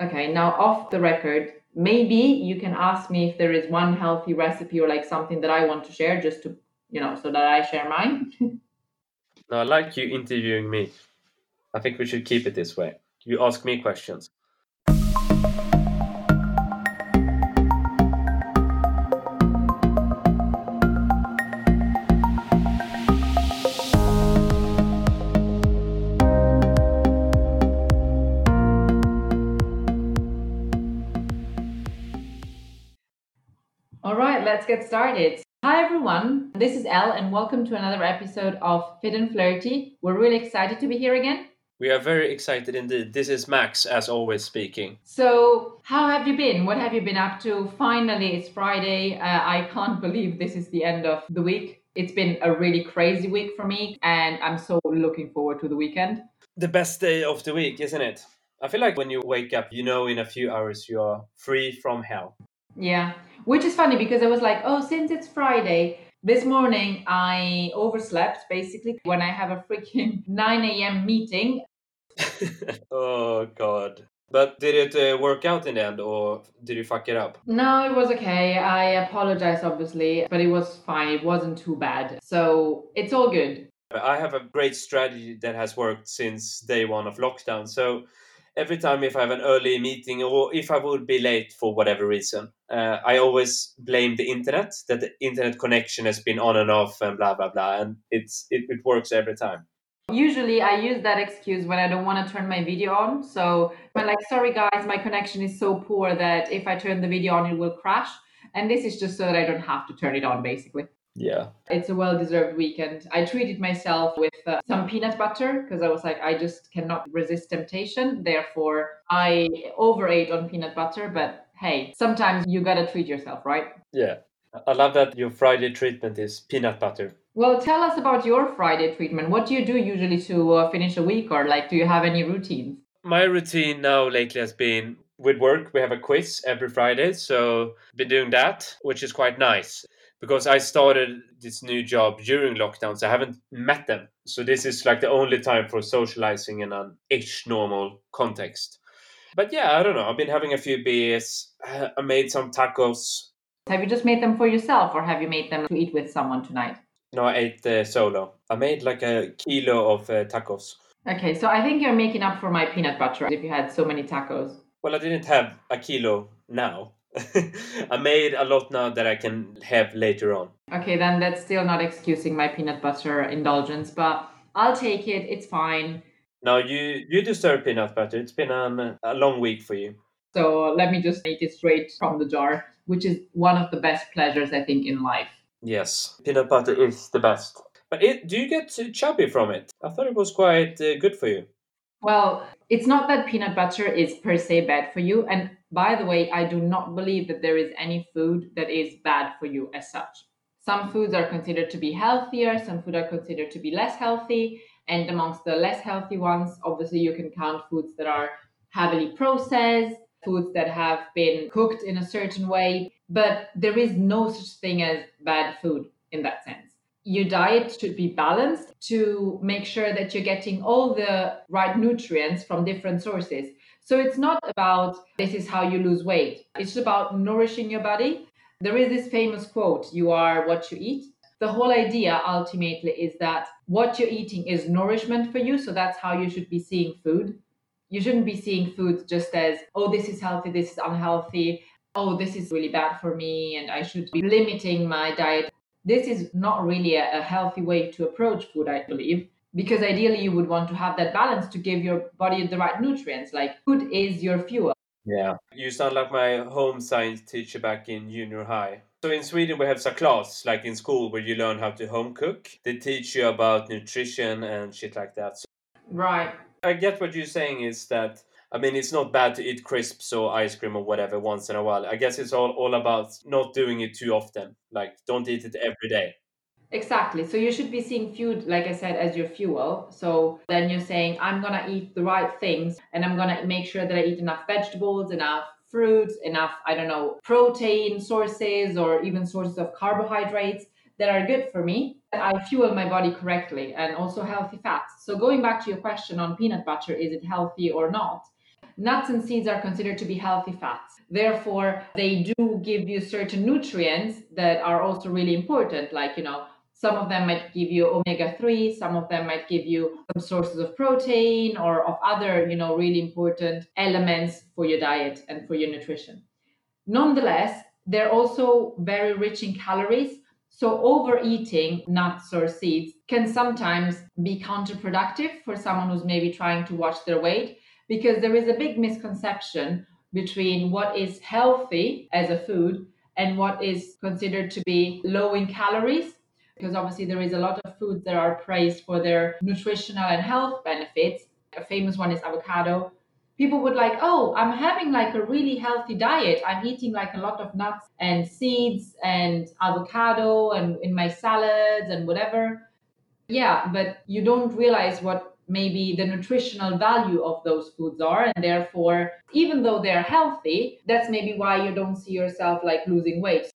Okay, now off the record, maybe you can ask me if there is one healthy recipe or like something that I want to share just to, you know, so that I share mine. no, I like you interviewing me. I think we should keep it this way. You ask me questions. Let's get started. Hi, everyone. This is Elle, and welcome to another episode of Fit and Flirty. We're really excited to be here again. We are very excited indeed. This is Max, as always, speaking. So, how have you been? What have you been up to? Finally, it's Friday. Uh, I can't believe this is the end of the week. It's been a really crazy week for me, and I'm so looking forward to the weekend. The best day of the week, isn't it? I feel like when you wake up, you know in a few hours you are free from hell. Yeah, which is funny because I was like, oh, since it's Friday, this morning I overslept basically when I have a freaking 9 a.m. meeting. oh, God. But did it uh, work out in the end or did you fuck it up? No, it was okay. I apologize, obviously, but it was fine. It wasn't too bad. So it's all good. I have a great strategy that has worked since day one of lockdown. So every time if I have an early meeting or if I would be late for whatever reason, uh, I always blame the internet that the internet connection has been on and off and blah blah blah, and it's it, it works every time. Usually, I use that excuse when I don't want to turn my video on. So I'm like, sorry guys, my connection is so poor that if I turn the video on, it will crash. And this is just so that I don't have to turn it on, basically. Yeah. It's a well deserved weekend. I treated myself with uh, some peanut butter because I was like, I just cannot resist temptation. Therefore, I overate on peanut butter. But hey, sometimes you gotta treat yourself, right? Yeah. I love that your Friday treatment is peanut butter. Well, tell us about your Friday treatment. What do you do usually to uh, finish a week, or like, do you have any routines? My routine now lately has been with work. We have a quiz every Friday, so been doing that, which is quite nice because I started this new job during lockdown, so I haven't met them. So this is like the only time for socializing in an ish normal context. But yeah, I don't know. I've been having a few beers. I made some tacos. Have you just made them for yourself, or have you made them to eat with someone tonight? No, I ate uh, solo. I made like a kilo of uh, tacos. Okay, so I think you're making up for my peanut butter if you had so many tacos. Well, I didn't have a kilo now. I made a lot now that I can have later on. Okay, then that's still not excusing my peanut butter indulgence, but I'll take it. It's fine. No, you you deserve peanut butter. It's been an, a long week for you. So let me just make it straight from the jar, which is one of the best pleasures I think in life. Yes, peanut butter is the best. But it, do you get chubby from it? I thought it was quite uh, good for you. Well, it's not that peanut butter is per se bad for you. And by the way, I do not believe that there is any food that is bad for you as such. Some foods are considered to be healthier, some food are considered to be less healthy. And amongst the less healthy ones, obviously, you can count foods that are heavily processed, foods that have been cooked in a certain way. But there is no such thing as bad food in that sense your diet should be balanced to make sure that you're getting all the right nutrients from different sources. So it's not about this is how you lose weight, it's about nourishing your body. There is this famous quote you are what you eat. The whole idea ultimately is that what you're eating is nourishment for you. So that's how you should be seeing food. You shouldn't be seeing food just as, oh, this is healthy, this is unhealthy oh, this is really bad for me and I should be limiting my diet this is not really a, a healthy way to approach food, I believe because ideally you would want to have that balance to give your body the right nutrients like food is your fuel yeah you sound like my home science teacher back in junior high so in sweden we have a class like in school where you learn how to home cook they teach you about nutrition and shit like that so right i get what you're saying is that I mean, it's not bad to eat crisps or ice cream or whatever once in a while. I guess it's all, all about not doing it too often. Like, don't eat it every day. Exactly. So you should be seeing food, like I said, as your fuel. So then you're saying, I'm going to eat the right things and I'm going to make sure that I eat enough vegetables, enough fruits, enough, I don't know, protein sources or even sources of carbohydrates that are good for me. I fuel my body correctly and also healthy fats. So going back to your question on peanut butter, is it healthy or not? nuts and seeds are considered to be healthy fats. Therefore, they do give you certain nutrients that are also really important, like, you know, some of them might give you omega 3, some of them might give you some sources of protein or of other, you know, really important elements for your diet and for your nutrition. Nonetheless, they're also very rich in calories. So, overeating nuts or seeds can sometimes be counterproductive for someone who's maybe trying to watch their weight because there is a big misconception between what is healthy as a food and what is considered to be low in calories. Because obviously, there is a lot of foods that are praised for their nutritional and health benefits. A famous one is avocado, people would like, oh, I'm having like a really healthy diet. I'm eating like a lot of nuts and seeds and avocado and in my salads and whatever. Yeah, but you don't realize what maybe the nutritional value of those foods are. And therefore, even though they're healthy, that's maybe why you don't see yourself like losing weight.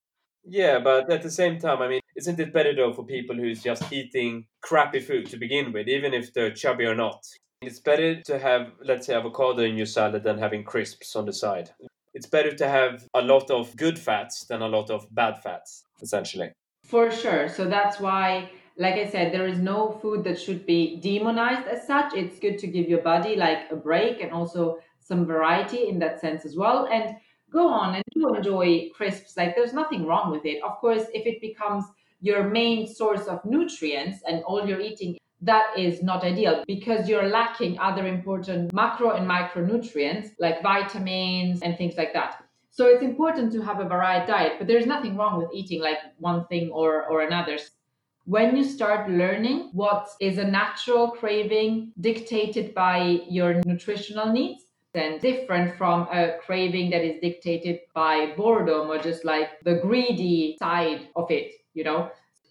Yeah, but at the same time, I mean, isn't it better though for people who's just eating crappy food to begin with, even if they're chubby or not? It's better to have, let's say, avocado in your salad than having crisps on the side. It's better to have a lot of good fats than a lot of bad fats, essentially. For sure. So that's why, like I said, there is no food that should be demonized as such. It's good to give your body like a break and also some variety in that sense as well. And go on and do enjoy crisps. Like there's nothing wrong with it. Of course, if it becomes your main source of nutrients and all you're eating that is not ideal because you're lacking other important macro and micronutrients like vitamins and things like that. So it's important to have a varied diet, but there's nothing wrong with eating like one thing or, or another. When you start learning what is a natural craving dictated by your nutritional needs, then different from a craving that is dictated by boredom or just like the greedy side of it, you know?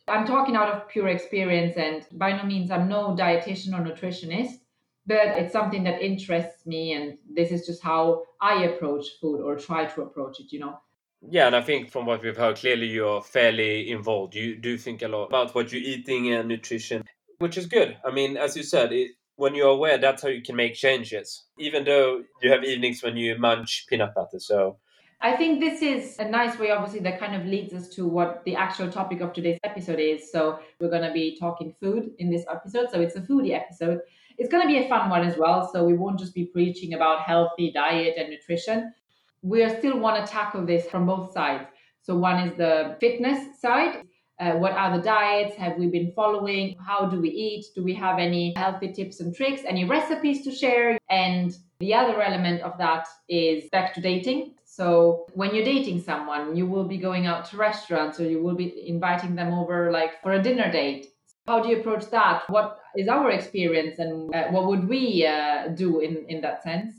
I'm talking out of pure experience, and by no means I'm no dietitian or nutritionist, but it's something that interests me, and this is just how I approach food or try to approach it, you know. Yeah, and I think from what we've heard, clearly you're fairly involved. You do think a lot about what you're eating and nutrition, which is good. I mean, as you said, it, when you're aware, that's how you can make changes. Even though you have evenings when you munch peanut butter, so I think this is a nice way, obviously, that kind of leads us to what the actual topic of today's episode is. So, we're going to be talking food in this episode. So, it's a foodie episode. It's going to be a fun one as well. So, we won't just be preaching about healthy diet and nutrition. We still want to tackle this from both sides. So, one is the fitness side. Uh, what are the diets have we been following how do we eat do we have any healthy tips and tricks any recipes to share and the other element of that is back to dating so when you're dating someone, you will be going out to restaurants or you will be inviting them over like for a dinner date. How do you approach that? What is our experience and uh, what would we uh, do in, in that sense?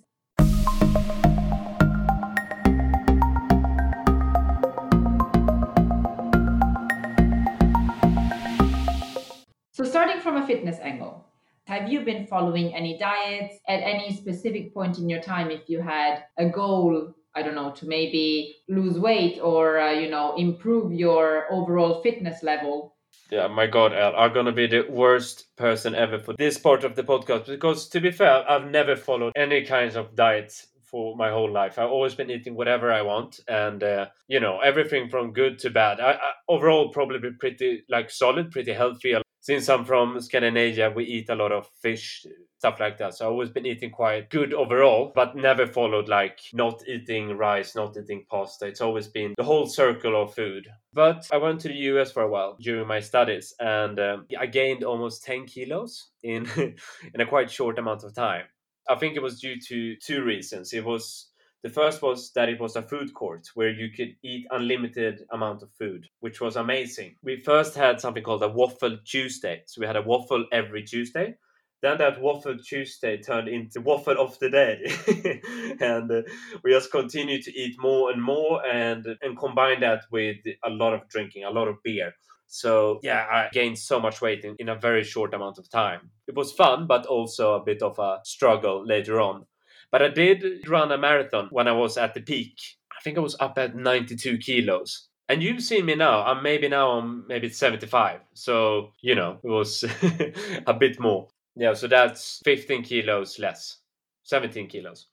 So starting from a fitness angle, have you been following any diets at any specific point in your time if you had a goal I don't know, to maybe lose weight or, uh, you know, improve your overall fitness level. Yeah, my God, I'm gonna be the worst person ever for this part of the podcast because, to be fair, I've never followed any kinds of diets for my whole life. I've always been eating whatever I want, and uh, you know, everything from good to bad. I, I, overall, probably pretty like solid, pretty healthy. Since I'm from Scandinavia, we eat a lot of fish, stuff like that. So I've always been eating quite good overall, but never followed like not eating rice, not eating pasta. It's always been the whole circle of food. But I went to the US for a while during my studies and um, I gained almost 10 kilos in, in a quite short amount of time. I think it was due to two reasons. It was the first was that it was a food court where you could eat unlimited amount of food, which was amazing. We first had something called a waffle Tuesday. So we had a waffle every Tuesday then that waffle Tuesday turned into waffle of the day, and uh, we just continued to eat more and more, and and combine that with a lot of drinking, a lot of beer. So yeah, I gained so much weight in, in a very short amount of time. It was fun, but also a bit of a struggle later on. But I did run a marathon when I was at the peak. I think I was up at 92 kilos. And you've seen me now. I'm maybe now I'm maybe 75. So, you know, it was a bit more. Yeah, so that's 15 kilos less, 17 kilos.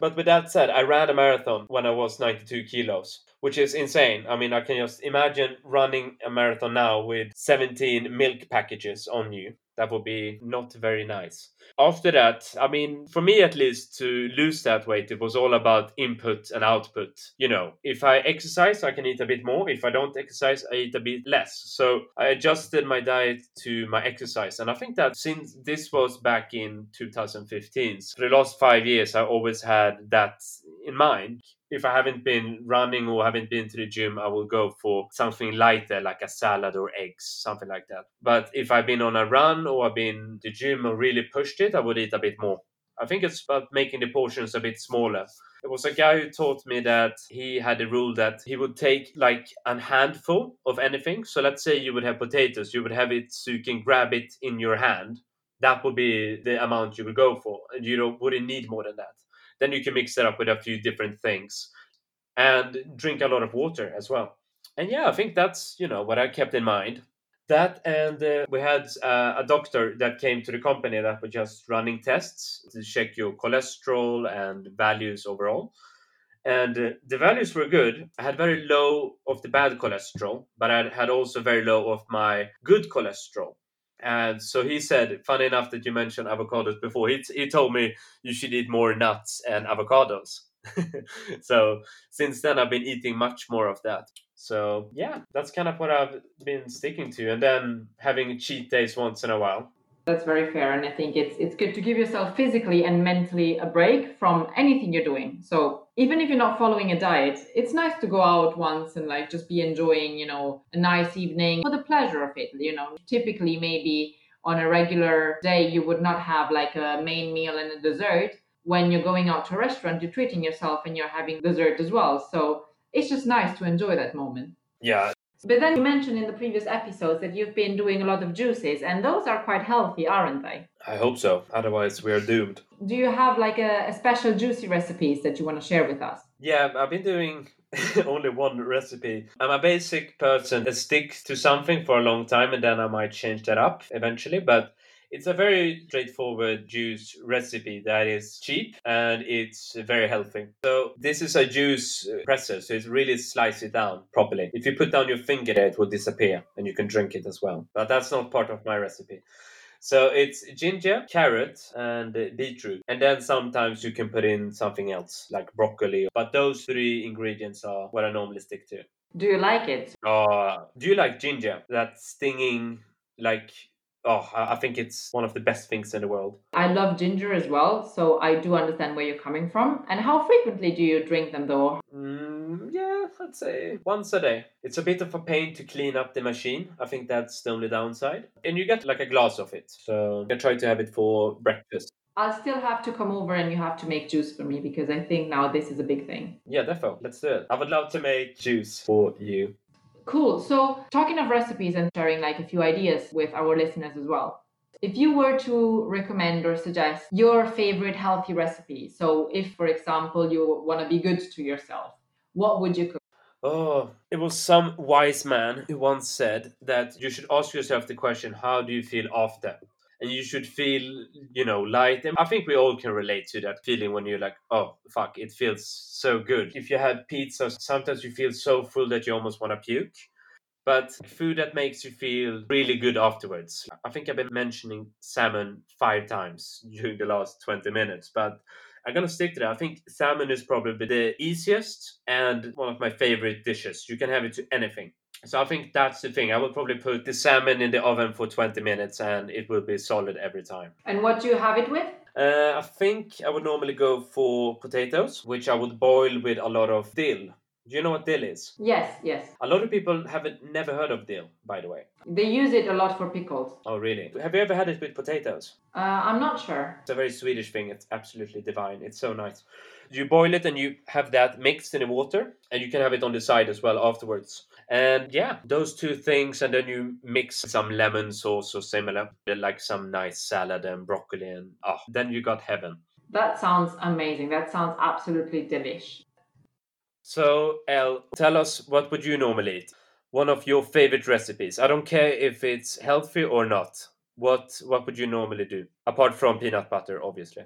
But with that said, I ran a marathon when I was 92 kilos, which is insane. I mean, I can just imagine running a marathon now with 17 milk packages on you. That would be not very nice. After that, I mean, for me at least, to lose that weight, it was all about input and output. You know, if I exercise, I can eat a bit more. If I don't exercise, I eat a bit less. So I adjusted my diet to my exercise. And I think that since this was back in 2015, so for the last five years, I always had that in mind if I haven't been running or haven't been to the gym, I will go for something lighter like a salad or eggs, something like that. But if I've been on a run or I've been to the gym and really pushed it, I would eat a bit more. I think it's about making the portions a bit smaller. There was a guy who taught me that he had a rule that he would take like a handful of anything. So let's say you would have potatoes, you would have it so you can grab it in your hand. That would be the amount you would go for. And you know, wouldn't need more than that. Then you can mix it up with a few different things and drink a lot of water as well. And yeah, I think that's, you know, what I kept in mind. That and uh, we had uh, a doctor that came to the company that was just running tests to check your cholesterol and values overall. And uh, the values were good. I had very low of the bad cholesterol, but I had also very low of my good cholesterol. And so he said, funny enough that you mentioned avocados before, he, he told me you should eat more nuts and avocados. so since then, I've been eating much more of that. So yeah, that's kind of what I've been sticking to. And then having cheat days once in a while. That's very fair. And I think it's, it's good to give yourself physically and mentally a break from anything you're doing. So even if you're not following a diet, it's nice to go out once and like just be enjoying, you know, a nice evening for the pleasure of it. You know, typically maybe on a regular day you would not have like a main meal and a dessert. When you're going out to a restaurant, you're treating yourself and you're having dessert as well. So it's just nice to enjoy that moment. Yeah, but then you mentioned in the previous episodes that you've been doing a lot of juices, and those are quite healthy, aren't they? I hope so. Otherwise, we're doomed. Do you have like a, a special juicy recipes that you want to share with us? Yeah, I've been doing only one recipe. I'm a basic person that sticks to something for a long time, and then I might change that up eventually. But it's a very straightforward juice recipe that is cheap and it's very healthy. So this is a juice presser, so it really slices it down properly. If you put down your finger there, it will disappear and you can drink it as well. But that's not part of my recipe. So it's ginger, carrot, and beetroot. And then sometimes you can put in something else, like broccoli. But those three ingredients are what I normally stick to. Do you like it? Uh, do you like ginger? That stinging, like oh, I think it's one of the best things in the world. I love ginger as well, so I do understand where you're coming from. And how frequently do you drink them though? Mm, yeah, I'd say once a day. It's a bit of a pain to clean up the machine. I think that's the only downside. And you get like a glass of it. So I try to have it for breakfast. I'll still have to come over and you have to make juice for me because I think now this is a big thing. Yeah, definitely. Let's do it. I would love to make juice for you. Cool. So, talking of recipes and sharing like a few ideas with our listeners as well. If you were to recommend or suggest your favorite healthy recipe, so if, for example, you want to be good to yourself, what would you cook? Oh, it was some wise man who once said that you should ask yourself the question, how do you feel after? And you should feel you know light and i think we all can relate to that feeling when you're like oh fuck it feels so good if you had pizza sometimes you feel so full that you almost want to puke but food that makes you feel really good afterwards i think i've been mentioning salmon five times during the last 20 minutes but I'm gonna stick to that. I think salmon is probably the easiest and one of my favorite dishes. You can have it to anything. So I think that's the thing. I would probably put the salmon in the oven for 20 minutes and it will be solid every time. And what do you have it with? Uh, I think I would normally go for potatoes, which I would boil with a lot of dill. Do you know what dill is? Yes, yes. A lot of people haven't never heard of dill, by the way. They use it a lot for pickles. Oh, really? Have you ever had it with potatoes? Uh, I'm not sure. It's a very Swedish thing. It's absolutely divine. It's so nice. You boil it and you have that mixed in the water, and you can have it on the side as well afterwards. And yeah, those two things, and then you mix some lemon sauce or similar, like some nice salad and broccoli, and oh, then you got heaven. That sounds amazing. That sounds absolutely delish. So, El, tell us what would you normally eat? One of your favorite recipes. I don't care if it's healthy or not. What what would you normally do apart from peanut butter, obviously?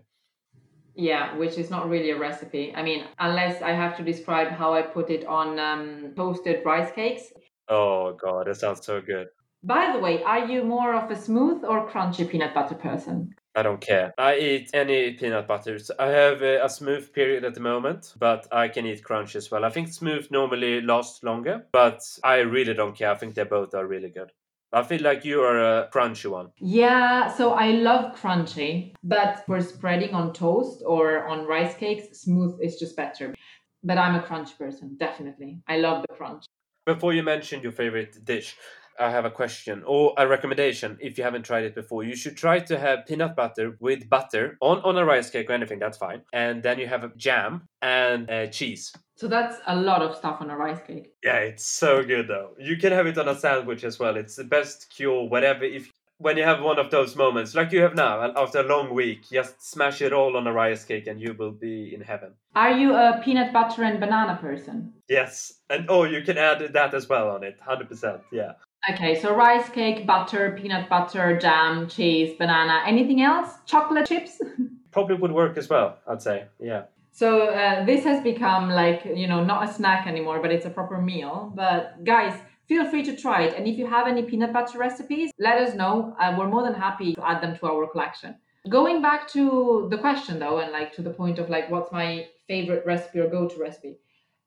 Yeah, which is not really a recipe. I mean, unless I have to describe how I put it on um, toasted rice cakes. Oh god, that sounds so good. By the way, are you more of a smooth or crunchy peanut butter person? I don't care. I eat any peanut butters. I have a, a, smooth period at the moment, but I can eat crunch as well. I think smooth normally lasts longer, but I really don't care. I think they both are really good. I feel like you are a crunchy one. Yeah, so I love crunchy, but for spreading on toast or on rice cakes, smooth is just better. But I'm a crunch person, definitely. I love the crunch. Before you mention your favorite dish, I have a question or a recommendation if you haven't tried it before. You should try to have peanut butter with butter on, on a rice cake or anything, that's fine. And then you have a jam and uh, cheese. So that's a lot of stuff on a rice cake. Yeah, it's so good though. You can have it on a sandwich as well. It's the best cure, whatever. If when you have one of those moments like you have now after a long week just smash it all on a rice cake and you will be in heaven are you a peanut butter and banana person yes and oh you can add that as well on it 100% yeah Okay, so rice cake, butter, peanut butter, jam, cheese, banana. Anything else? Chocolate chips? Probably would work as well, I'd say. Yeah. So uh, this has become like, you know, not a snack anymore, but it's a proper meal. But guys, feel free to try it. And if you have any peanut butter recipes, let us know. Uh, we're more than happy to add them to our collection. Going back to the question though, and like to the point of like, what's my favorite recipe or go to recipe?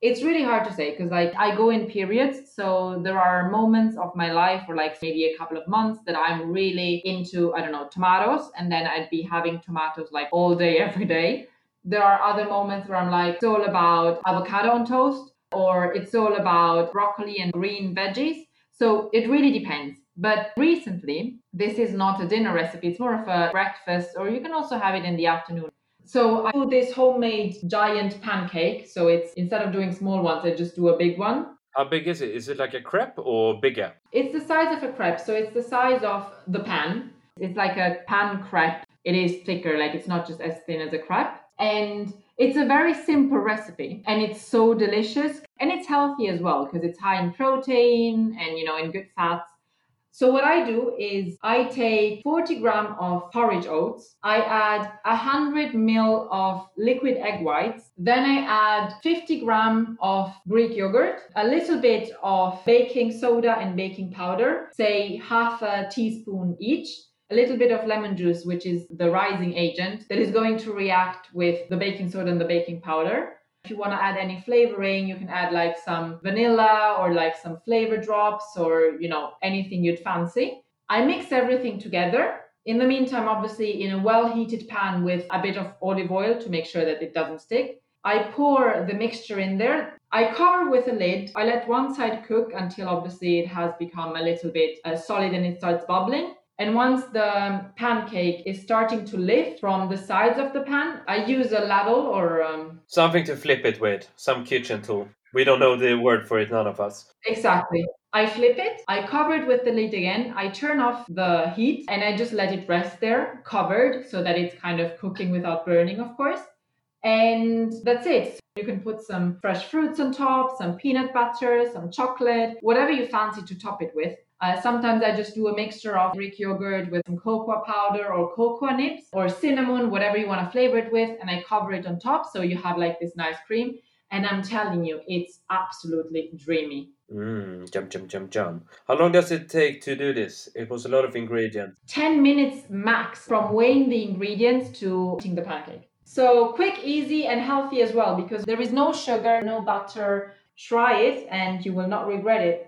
It's really hard to say because like i go in periods so there are moments of my life or like maybe a couple of months that i'm really into i don't know tomatoes and then i'd be having tomatoes like all day every day. There are other moments where i'm like it's all about avocado on toast or it's all about broccoli and green veggies. So it really depends. But recently this is not a dinner recipe it's more of a breakfast or you can also have it in the afternoon so I do this homemade giant pancake. So it's instead of doing small ones, I just do a big one. How big is it? Is it like a crepe or bigger? It's the size of a crepe. So it's the size of the pan. It's like a pan crepe. It is thicker, like it's not just as thin as a crepe. And it's a very simple recipe and it's so delicious and it's healthy as well because it's high in protein and you know in good fats so what I do is I take 40 gram of porridge oats. I add 100 ml of liquid egg whites. Then I add 50 gram of Greek yogurt, a little bit of baking soda and baking powder, say half a teaspoon each a little bit of lemon juice, which is the rising agent that is going to react with the baking soda and the baking powder. If you want to add any flavoring, you can add like some vanilla or like some flavor drops or, you know, anything you'd fancy. I mix everything together. In the meantime, obviously, in a well heated pan with a bit of olive oil to make sure that it doesn't stick. I pour the mixture in there. I cover with a lid. I let one side cook until obviously it has become a little bit uh, solid and it starts bubbling. And once the pancake is starting to lift from the sides of the pan, I use a ladle or um, something to flip it with, some kitchen tool. We don't know the word for it, none of us. Exactly. I flip it, I cover it with the lid again, I turn off the heat, and I just let it rest there, covered, so that it's kind of cooking without burning, of course. And that's it. You can put some fresh fruits on top, some peanut butter, some chocolate, whatever you fancy to top it with. Uh, sometimes I just do a mixture of Greek yogurt with some cocoa powder or cocoa nibs or cinnamon, whatever you want to flavor it with, and I cover it on top so you have like this nice cream. And I'm telling you, it's absolutely dreamy. Mmm, jump, jump, jump, jump. How long does it take to do this? It was a lot of ingredients. 10 minutes max from weighing the ingredients to eating the pancake. So quick, easy, and healthy as well because there is no sugar, no butter. Try it and you will not regret it.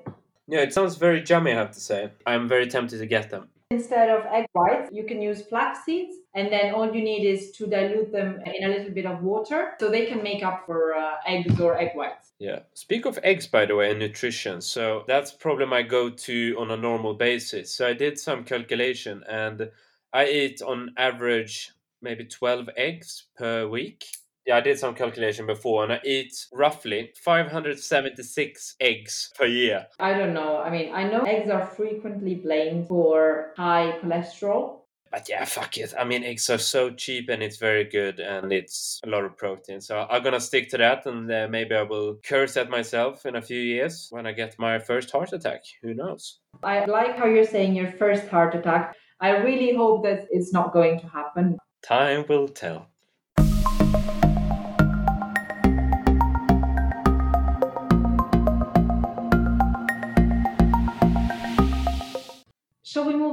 Yeah, it sounds very yummy, I have to say. I'm very tempted to get them. Instead of egg whites, you can use flax seeds, and then all you need is to dilute them in a little bit of water so they can make up for uh, eggs or egg whites. Yeah. Speak of eggs, by the way, and nutrition. So that's probably my go to on a normal basis. So I did some calculation and I eat on average maybe 12 eggs per week. Yeah, I did some calculation before, and I eat roughly 576 eggs per year. I don't know. I mean, I know eggs are frequently blamed for high cholesterol. But yeah, fuck it. I mean, eggs are so cheap and it's very good and it's a lot of protein. So I'm gonna stick to that and uh, maybe I will curse at myself in a few years when I get my first heart attack. Who knows? I like how you're saying your first heart attack. I really hope that it's not going to happen. Time will tell.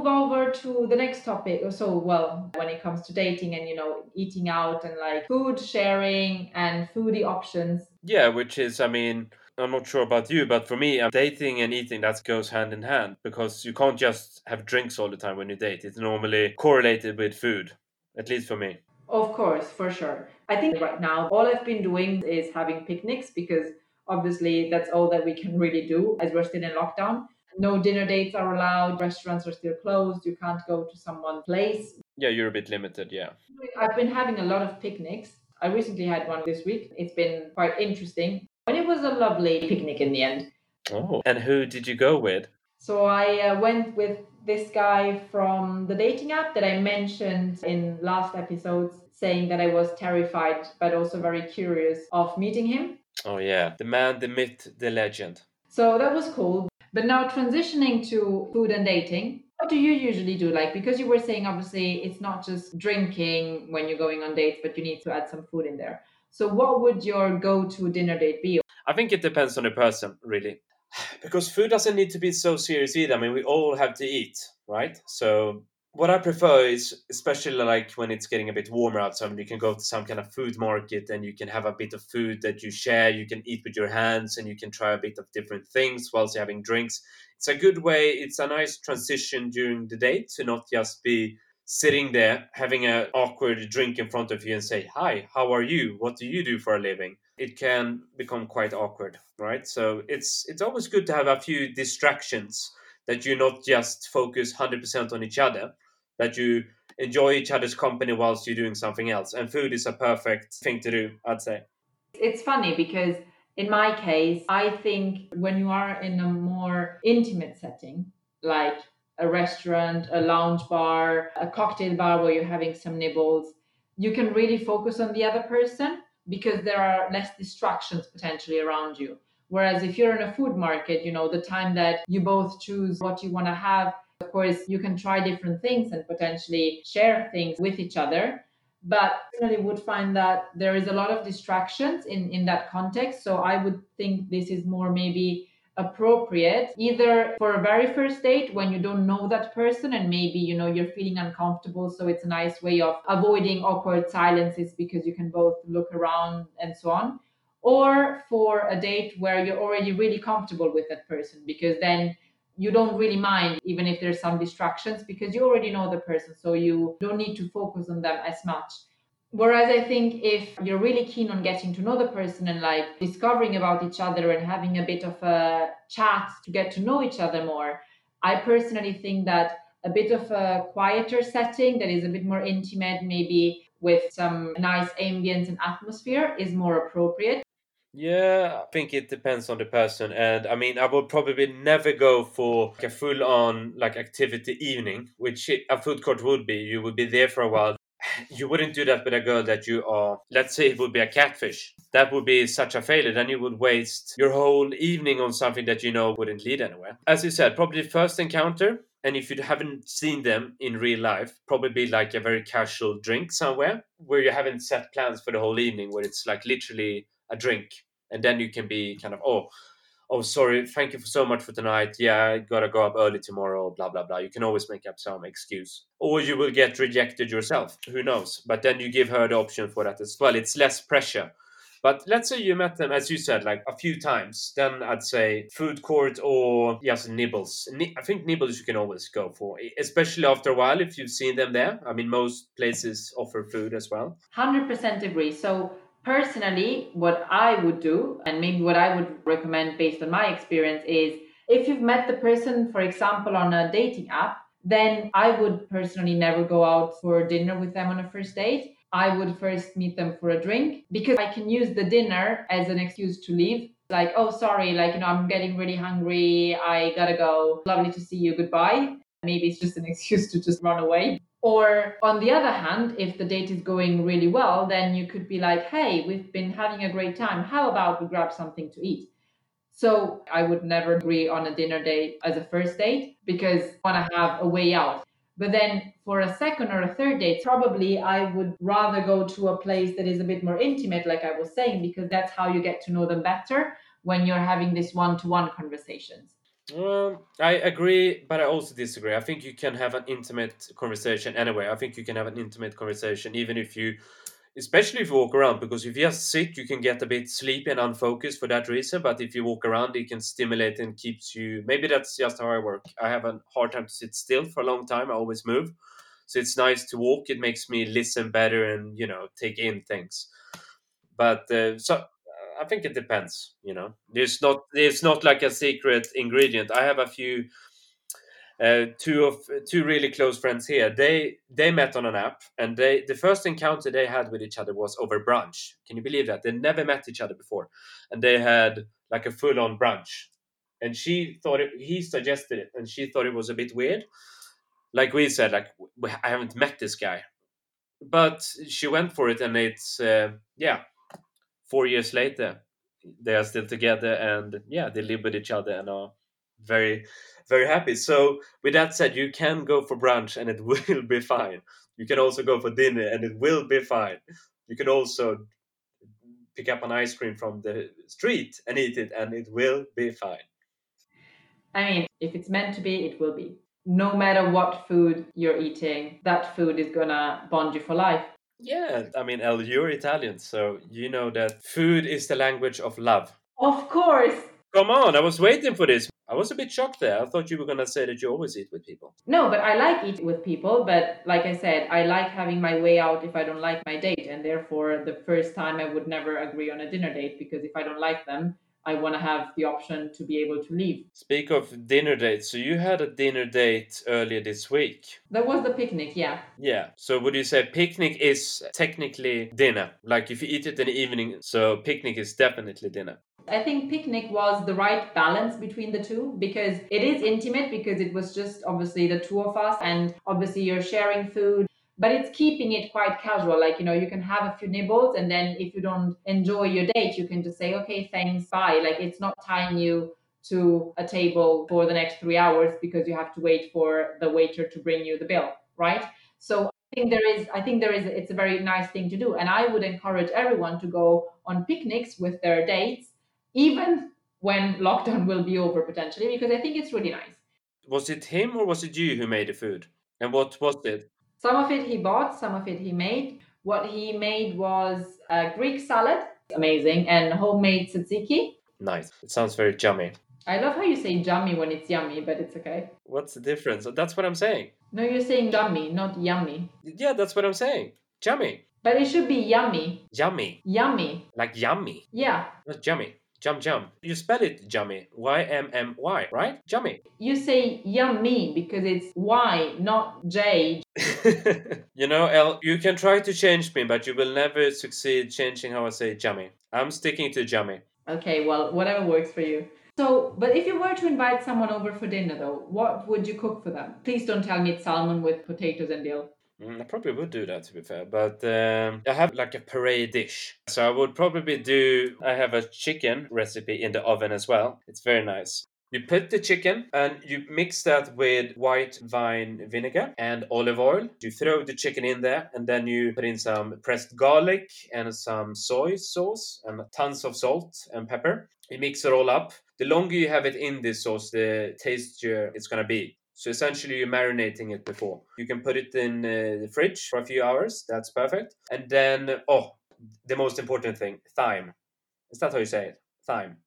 To the next topic. So, well, when it comes to dating and, you know, eating out and like food sharing and foodie options. Yeah, which is, I mean, I'm not sure about you, but for me, um, dating and eating that goes hand in hand because you can't just have drinks all the time when you date. It's normally correlated with food, at least for me. Of course, for sure. I think right now all I've been doing is having picnics because obviously that's all that we can really do as we're still in lockdown. No dinner dates are allowed, restaurants are still closed, you can't go to someone's place. Yeah, you're a bit limited, yeah. I've been having a lot of picnics. I recently had one this week. It's been quite interesting. And it was a lovely picnic in the end. Oh, and who did you go with? So I uh, went with this guy from the dating app that I mentioned in last episodes, saying that I was terrified but also very curious of meeting him. Oh, yeah, the man, the myth, the legend. So that was cool. But now transitioning to food and dating, what do you usually do? Like, because you were saying obviously it's not just drinking when you're going on dates, but you need to add some food in there. So, what would your go to dinner date be? I think it depends on the person, really. Because food doesn't need to be so serious either. I mean, we all have to eat, right? So, what I prefer is, especially like when it's getting a bit warmer outside, you can go to some kind of food market and you can have a bit of food that you share. You can eat with your hands and you can try a bit of different things whilst you're having drinks. It's a good way, it's a nice transition during the day to not just be sitting there having an awkward drink in front of you and say hi how are you what do you do for a living it can become quite awkward right so it's it's always good to have a few distractions that you not just focus 100% on each other that you enjoy each other's company whilst you're doing something else and food is a perfect thing to do i'd say it's funny because in my case i think when you are in a more intimate setting like a restaurant, a lounge bar, a cocktail bar where you're having some nibbles, you can really focus on the other person because there are less distractions potentially around you. Whereas if you're in a food market, you know, the time that you both choose what you want to have, of course, you can try different things and potentially share things with each other. But really would find that there is a lot of distractions in, in that context. So I would think this is more maybe appropriate either for a very first date when you don't know that person and maybe you know you're feeling uncomfortable so it's a nice way of avoiding awkward silences because you can both look around and so on or for a date where you're already really comfortable with that person because then you don't really mind even if there's some distractions because you already know the person so you don't need to focus on them as much Whereas I think if you're really keen on getting to know the person and like discovering about each other and having a bit of a chat to get to know each other more, I personally think that a bit of a quieter setting that is a bit more intimate, maybe with some nice ambience and atmosphere, is more appropriate. Yeah, I think it depends on the person, and I mean, I would probably never go for like a full-on like activity evening, which a food court would be. You would be there for a while, you wouldn't do that with a girl that you are let's say it would be a catfish. That would be such a failure. Then you would waste your whole evening on something that you know wouldn't lead anywhere. As you said probably first encounter and if you haven't seen them in real life probably like a very casual drink somewhere where you haven't set plans for the whole evening where it's like literally a drink and then you can be kind of oh oh sorry thank you so much for tonight yeah i gotta go up early tomorrow blah blah blah you can always make up some excuse or you will get rejected yourself who knows but then you give her the option for that as well it's less pressure but let's say you met them, as you said, like a few times. Then I'd say food court or yes, nibbles. I think nibbles you can always go for, especially after a while if you've seen them there. I mean, most places offer food as well. Hundred percent agree. So personally, what I would do, and maybe what I would recommend based on my experience, is if you've met the person, for example, on a dating app, then I would personally never go out for dinner with them on a first date. I would first meet them for a drink because I can use the dinner as an excuse to leave. Like, oh, sorry, like, you know, I'm getting really hungry. I gotta go. Lovely to see you. Goodbye. Maybe it's just an excuse to just run away. Or on the other hand, if the date is going really well, then you could be like, hey, we've been having a great time. How about we grab something to eat? So I would never agree on a dinner date as a first date because I want to have a way out. But then for a second or a third date, probably I would rather go to a place that is a bit more intimate, like I was saying, because that's how you get to know them better when you're having this one to one conversations. Um, I agree, but I also disagree. I think you can have an intimate conversation anyway. I think you can have an intimate conversation even if you, especially if you walk around, because if you just sit, you can get a bit sleepy and unfocused for that reason. But if you walk around, it can stimulate and keeps you. Maybe that's just how I work. I have a hard time to sit still for a long time. I always move, so it's nice to walk. It makes me listen better and you know take in things. But uh, so I think it depends. You know, there's not it's not like a secret ingredient. I have a few, uh, two of two really close friends here. They they met on an app, and they the first encounter they had with each other was over brunch. Can you believe that? They never met each other before, and they had like a full on brunch. And she thought it. He suggested it, and she thought it was a bit weird. Like we said, like I haven't met this guy, but she went for it, and it's uh, yeah four years later, they are still together and yeah, they live with each other and are very, very happy. So, with that said, you can go for brunch and it will be fine. You can also go for dinner and it will be fine. You can also pick up an ice cream from the street and eat it and it will be fine. I mean, if it's meant to be, it will be. No matter what food you're eating, that food is gonna bond you for life. Yeah, I mean, El, you're Italian, so you know that food is the language of love. Of course. Come on, I was waiting for this. I was a bit shocked there. I thought you were going to say that you always eat with people. No, but I like eating with people. But like I said, I like having my way out if I don't like my date. And therefore, the first time I would never agree on a dinner date because if I don't like them, I want to have the option to be able to leave. Speak of dinner dates, so you had a dinner date earlier this week. That was the picnic, yeah. Yeah. So would you say picnic is technically dinner? Like if you eat it in the evening, so picnic is definitely dinner. I think picnic was the right balance between the two because it is intimate because it was just obviously the two of us and obviously you're sharing food but it's keeping it quite casual like you know you can have a few nibbles and then if you don't enjoy your date you can just say okay thanks bye. Like it's not tying you to a table for the next three hours because you have to wait for the waiter to bring you the bill right? So i think there is i think there is it's a very nice thing to do. And i would encourage everyone to go on picnics with their dates even when lockdown will be over potentially because i think it's really nice. Was it him or was it you who made the food? And what was it some of it he bought, some of it he made. What he made was a Greek salad, amazing, and homemade tzatziki. Nice. It sounds very yummy. I love how you say yummy when it's yummy, but it's okay. What's the difference? That's what I'm saying. No, you're saying yummy, not yummy. Yeah, that's what I'm saying. Yummy. But it should be yummy. Yummy. Yummy. Like yummy. Yeah. Not yummy. Jum jump. You spell it Jummy. Y M M Y, right? Jummy. You say yummy because it's Y, not J. you know, El, you can try to change me, but you will never succeed changing how I say Jummy. I'm sticking to Jummy. Okay, well, whatever works for you. So, but if you were to invite someone over for dinner, though, what would you cook for them? Please don't tell me it's salmon with potatoes and dill. Mm, I probably would do that to be fair, but um, I have like a parade dish. So I would probably do, I have a chicken recipe in the oven as well. It's very nice. You put the chicken and you mix that with white wine vinegar and olive oil. You throw the chicken in there and then you put in some pressed garlic and some soy sauce and tons of salt and pepper. You mix it all up. The longer you have it in this sauce, the tastier it's gonna be. So essentially, you're marinating it before. You can put it in uh, the fridge for a few hours. That's perfect. And then, oh, the most important thing, thyme. Is that how you say it? Thyme.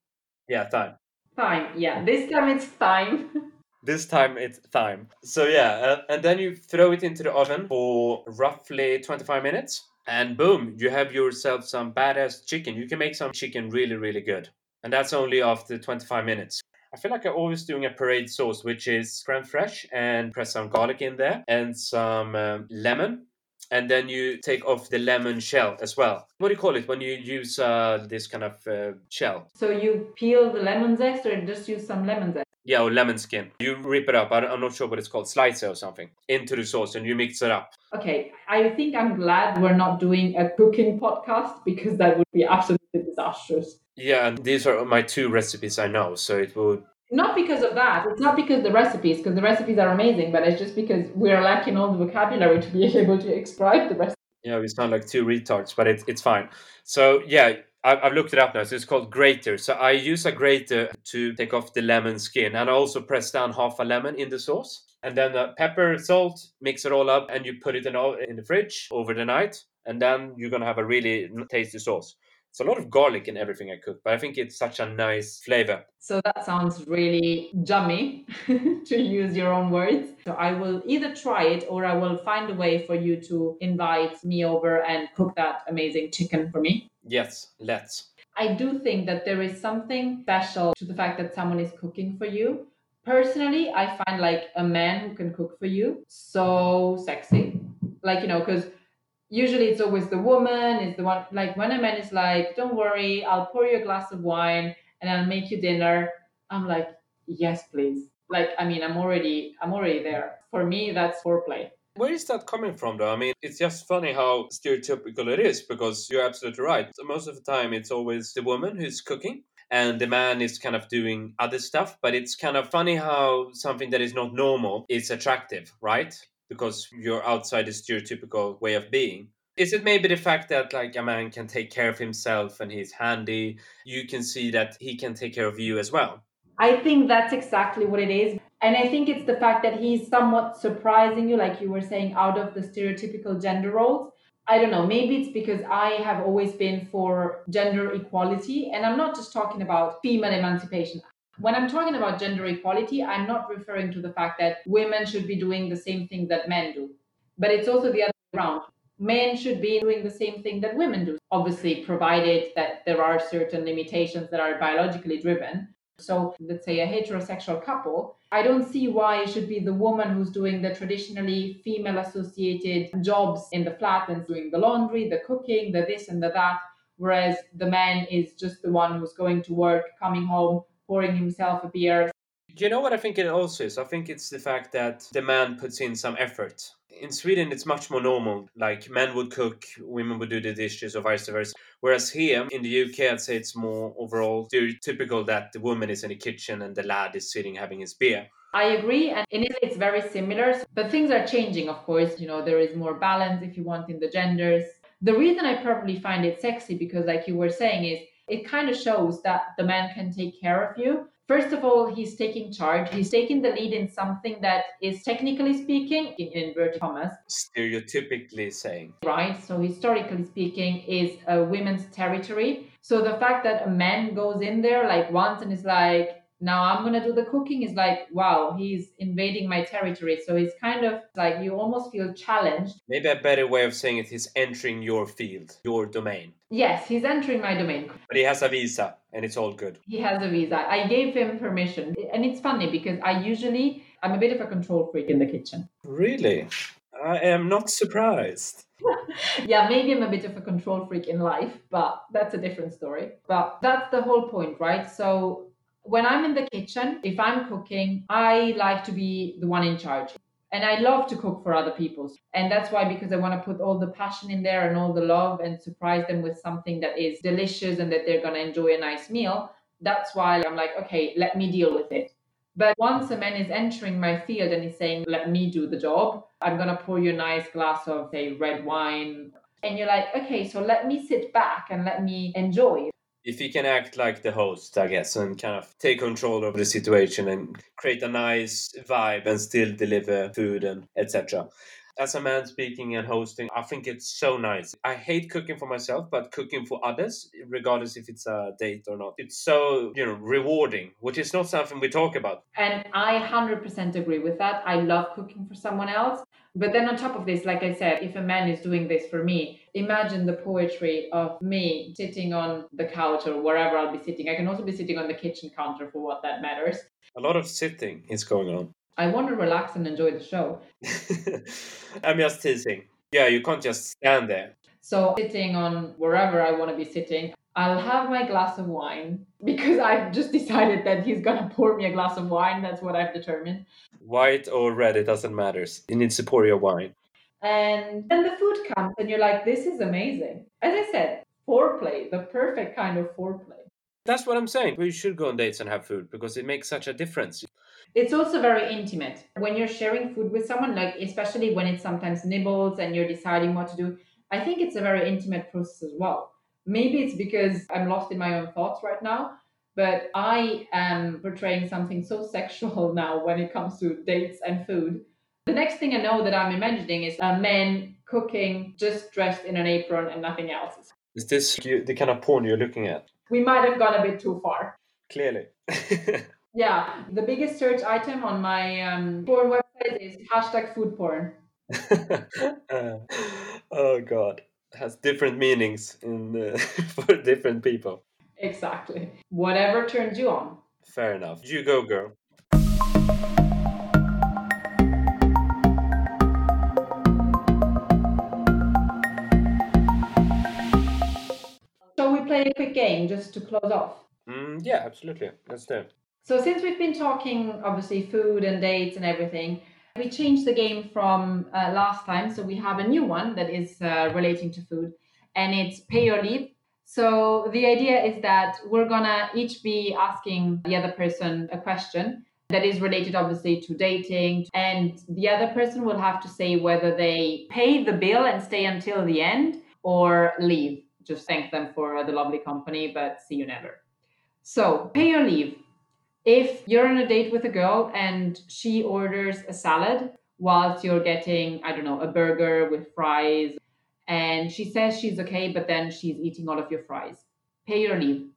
Yeah, thyme. Thyme. Yeah. This time it's thyme. this time it's thyme. So yeah, uh, and then you throw it into the oven for roughly 25 minutes. And boom, you have yourself some badass chicken. You can make some chicken really, really good. And that's only after 25 minutes. I feel like I'm always doing a parade sauce, which is creme fraiche and press some garlic in there and some um, lemon. And then you take off the lemon shell as well. What do you call it when you use uh, this kind of uh, shell? So you peel the lemon zest or just use some lemon zest? Yeah, or lemon skin. You rip it up. I'm not sure what it's called, slice it or something, into the sauce and you mix it up. Okay, I think I'm glad we're not doing a cooking podcast because that would be absolutely disastrous. Yeah, and these are my two recipes I know, so it would not because of that. It's not because the recipes, because the recipes are amazing, but it's just because we're lacking all the vocabulary to be able to describe the recipe. Yeah, we sound like two retards, but it's it's fine. So yeah, I've looked it up now. So it's called grater. So I use a grater to take off the lemon skin, and I also press down half a lemon in the sauce, and then the pepper, salt, mix it all up, and you put it in in the fridge over the night, and then you're gonna have a really tasty sauce. It's a lot of garlic in everything I cook, but I think it's such a nice flavor. So that sounds really yummy, to use your own words. So I will either try it or I will find a way for you to invite me over and cook that amazing chicken for me. Yes, let's. I do think that there is something special to the fact that someone is cooking for you. Personally, I find like a man who can cook for you so sexy. Like, you know, because usually it's always the woman is the one like when a man is like don't worry i'll pour you a glass of wine and i'll make you dinner i'm like yes please. Like i mean i'm already i'm already there. For me that's foreplay. Where is that coming from though? I mean it's just funny how stereotypical it is because you're absolutely right. Most of the time it's always the woman who's cooking and the man is kind of doing other stuff but it's kind of funny how something that is not normal is attractive right because you're outside the stereotypical way of being. Is it maybe the fact that like a man can take care of himself and he's handy? You can see that he can take care of you as well. I think that's exactly what it is. And I think it's the fact that he's somewhat surprising you, like you were saying, out of the stereotypical gender roles. I don't know, maybe it's because I have always been for gender equality. And I'm not just talking about female emancipation. When I'm talking about gender equality, I'm not referring to the fact that women should be doing the same thing that men do, but it's also the other way around. Men should be doing the same thing that women do, obviously, provided that there are certain limitations that are biologically driven. So, let's say a heterosexual couple, I don't see why it should be the woman who's doing the traditionally female associated jobs in the flat and doing the laundry, the cooking, the this and the that, whereas the man is just the one who's going to work, coming home, pouring himself a beer. You know what I think it also is? I think it's the fact that the man puts in some effort. In Sweden, it's much more normal. Like men would cook, women would do the dishes, or vice versa. Whereas here in the UK, I'd say it's more overall typical that the woman is in the kitchen and the lad is sitting having his beer. I agree. And in Italy, it's very similar. But things are changing, of course. You know, there is more balance, if you want, in the genders. The reason I probably find it sexy, because like you were saying, is it kind of shows that the man can take care of you. First of all, he's taking charge. He's taking the lead in something that is technically speaking, in inverted commas, stereotypically saying. Right. So, historically speaking, is a women's territory. So, the fact that a man goes in there like once and is like, now I'm gonna do the cooking is like, wow, he's invading my territory. So it's kind of like you almost feel challenged. Maybe a better way of saying it is entering your field, your domain. Yes, he's entering my domain. But he has a visa and it's all good. He has a visa. I gave him permission. And it's funny because I usually I'm a bit of a control freak in the kitchen. Really? I am not surprised. yeah, maybe I'm a bit of a control freak in life, but that's a different story. But that's the whole point, right? So when I'm in the kitchen, if I'm cooking, I like to be the one in charge. And I love to cook for other people. And that's why, because I want to put all the passion in there and all the love and surprise them with something that is delicious and that they're going to enjoy a nice meal. That's why I'm like, okay, let me deal with it. But once a man is entering my field and he's saying, let me do the job, I'm going to pour you a nice glass of, say, red wine. And you're like, okay, so let me sit back and let me enjoy if he can act like the host, I guess, and kind of take control of the situation and create a nice vibe and still deliver food and etc. As a man speaking and hosting, I think it's so nice. I hate cooking for myself, but cooking for others, regardless if it's a date or not, it's so, you know, rewarding, which is not something we talk about. And I 100% agree with that. I love cooking for someone else. But then on top of this, like I said, if a man is doing this for me, imagine the poetry of me sitting on the couch or wherever I'll be sitting. I can also be sitting on the kitchen counter for what that matters. A lot of sitting is going on. I want to relax and enjoy the show. I'm just teasing. Yeah, you can't just stand there. So, sitting on wherever I want to be sitting, I'll have my glass of wine because I've just decided that he's going to pour me a glass of wine. That's what I've determined. White or red, it doesn't matter. You need to pour your wine. And then the food comes, and you're like, this is amazing. As I said, foreplay, the perfect kind of foreplay. That's what I'm saying. We should go on dates and have food because it makes such a difference. It's also very intimate. When you're sharing food with someone, like especially when it's sometimes nibbles and you're deciding what to do, I think it's a very intimate process as well. Maybe it's because I'm lost in my own thoughts right now, but I am portraying something so sexual now when it comes to dates and food. The next thing I know that I'm imagining is a man cooking just dressed in an apron and nothing else. Is this the kind of porn you're looking at? We might have gone a bit too far. Clearly. yeah, the biggest search item on my um, porn website is hashtag food porn. uh, oh god, it has different meanings in uh, for different people. Exactly. Whatever turns you on. Fair enough. You go, girl. Shall we play a quick game just to close off? Mm, yeah, absolutely. Let's do it. So, since we've been talking obviously food and dates and everything, we changed the game from uh, last time. So, we have a new one that is uh, relating to food and it's pay or leave. So the idea is that we're gonna each be asking the other person a question that is related obviously to dating and the other person will have to say whether they pay the bill and stay until the end or leave. Just thank them for the lovely company but see you never. So pay or leave. If you're on a date with a girl and she orders a salad whilst you're getting i don't know a burger with fries and she says she's okay, but then she's eating all of your fries. Pay or leave?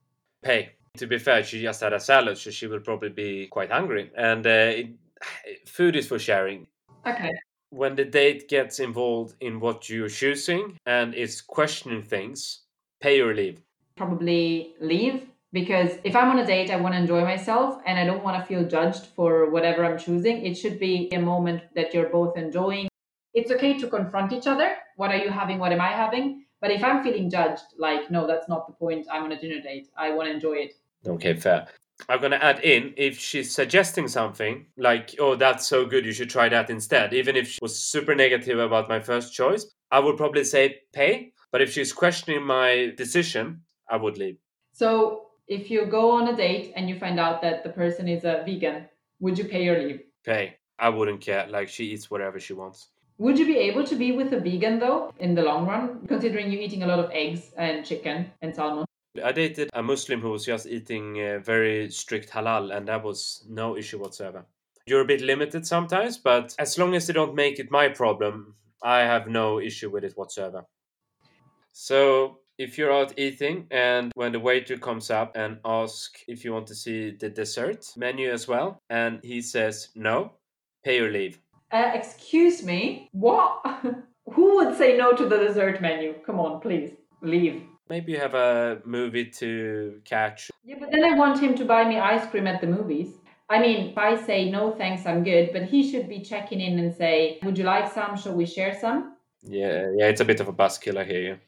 Pay. To be fair, she just had a salad, so she will probably be quite hungry. And uh, it, food is for sharing. Okay. When the date gets involved in what you're choosing and is questioning things, pay or leave? Probably leave because if I'm on a date, I want to enjoy myself and I don't want to feel judged for whatever I'm choosing. It should be a moment that you're both enjoying it's okay to confront each other. What are you having? What am I having? But if I'm feeling judged, like, no, that's not the point. I'm on a dinner date. I want to enjoy it. Okay, fair. I'm going to add in if she's suggesting something like, oh, that's so good, you should try that instead. Even if she was super negative about my first choice, I would probably say pay. But if she's questioning my decision, I would leave. So if you go on a date and you find out that the person is a vegan, would you pay or leave? Pay. I wouldn't care. Like, she eats whatever she wants. Would you be able to be with a vegan though in the long run, considering you eating a lot of eggs and chicken and salmon? I dated a Muslim who was just eating uh, very strict halal, and that was no issue whatsoever. You're a bit limited sometimes, but as long as they don't make it my problem, I have no issue with it whatsoever. So, if you're out eating and when the waiter comes up and asks if you want to see the dessert menu as well, and he says no, pay or leave. Uh, excuse me, what? Who would say no to the dessert menu? Come on, please, leave. Maybe you have a movie to catch. Yeah, but then I want him to buy me ice cream at the movies. I mean, if I say no thanks, I'm good, but he should be checking in and say, Would you like some? Shall we share some? Yeah, yeah, it's a bit of a buzzkill, I hear you.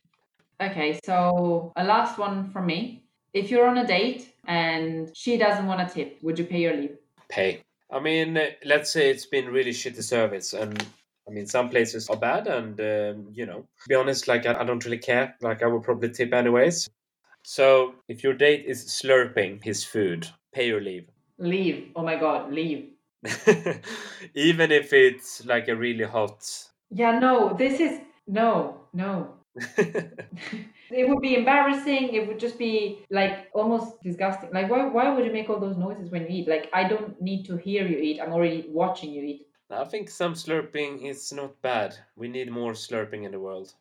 Okay, so a last one from me. If you're on a date and she doesn't want a tip, would you pay or leave? Pay. I mean, let's say it's been really shitty service, and I mean, some places are bad, and um, you know, to be honest, like I, I don't really care. Like I would probably tip anyways. So if your date is slurping his food, pay or leave. Leave. Oh my god, leave. Even if it's like a really hot. Yeah, no, this is no, no. it would be embarrassing. It would just be like almost disgusting. Like why why would you make all those noises when you eat? Like I don't need to hear you eat. I'm already watching you eat. I think some slurping is not bad. We need more slurping in the world.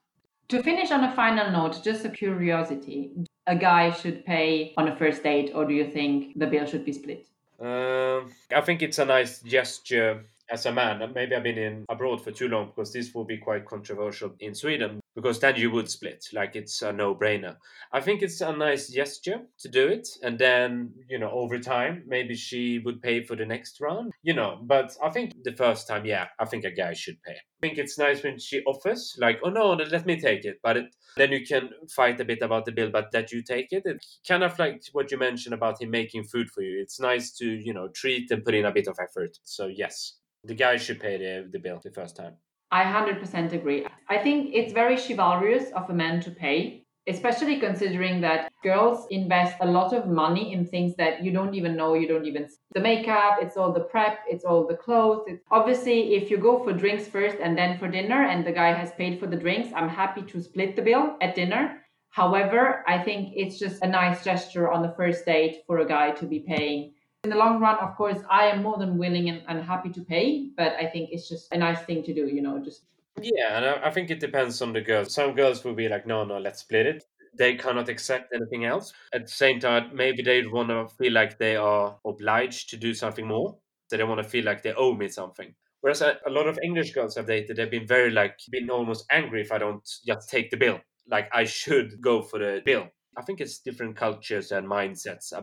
To finish on a final note, just a curiosity. A guy should pay on a first date, or do you think the bill should be split? Um, I think it's a nice gesture as a man. Maybe I've been in abroad for too long because this will be quite controversial in Sweden because then you would split like it's a no-brainer. I think it's a nice gesture to do it and then you know over time maybe she would pay for the next round you know but i think the first time yeah i think a guy should pay. I think it's nice when she offers like oh no let me take it but it, then you can fight a bit about the bill but that you take it it's kind of like what you mentioned about him making food for you. It's nice to you know treat and put in a bit of effort so yes the guy should pay the, the bill the first time I 100% agree. I think it's very chivalrous of a man to pay, especially considering that girls invest a lot of money in things that you don't even know, you don't even see. The makeup, it's all the prep, it's all the clothes. It's obviously if you go for drinks first and then for dinner and the guy has paid for the drinks, I'm happy to split the bill at dinner. However, I think it's just a nice gesture on the first date for a guy to be paying. In the long run, of course, I am more than willing and, and happy to pay, but I think it's just a nice thing to do, you know, just Yeah, and I, I think it depends on the girls. Some girls will be like, no, no, let's split it. They cannot accept anything else. At the same time, maybe they want to feel like they are obliged to do something more. They don't want to feel like they owe me something. Whereas a, a lot of English girls I've dated, they've been very like, been almost angry if I don't just take the bill. Like I should go for the bill. I think it's different cultures and mindsets.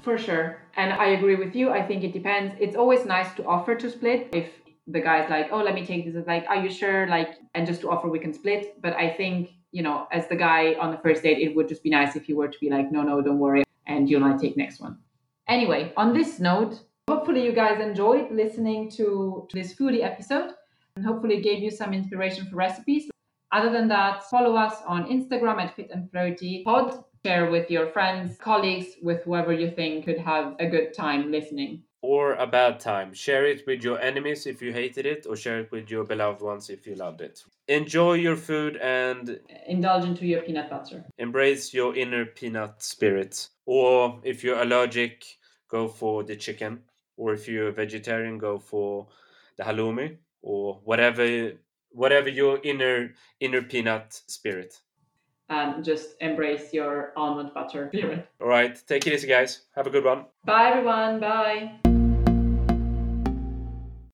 For sure. And I agree with you. I think it depends. It's always nice to offer to split if the guy's like, oh, let me take this. It's like, are you sure? Like, and just to offer we can split. But I think, you know, as the guy on the first date, it would just be nice if you were to be like, no, no, don't worry. And you'll not take next one. Anyway, on this note, hopefully you guys enjoyed listening to, to this foodie episode and hopefully gave you some inspiration for recipes. Other than that, follow us on Instagram at Fit and Flirty Pod. Share with your friends, colleagues, with whoever you think could have a good time listening. Or a bad time. Share it with your enemies if you hated it, or share it with your beloved ones if you loved it. Enjoy your food and indulge into your peanut butter. Embrace your inner peanut spirit. Or if you're allergic, go for the chicken. Or if you're a vegetarian, go for the halloumi or whatever whatever your inner inner peanut spirit. And just embrace your almond butter spirit. All right, take it easy, guys. Have a good one. Bye, everyone. Bye.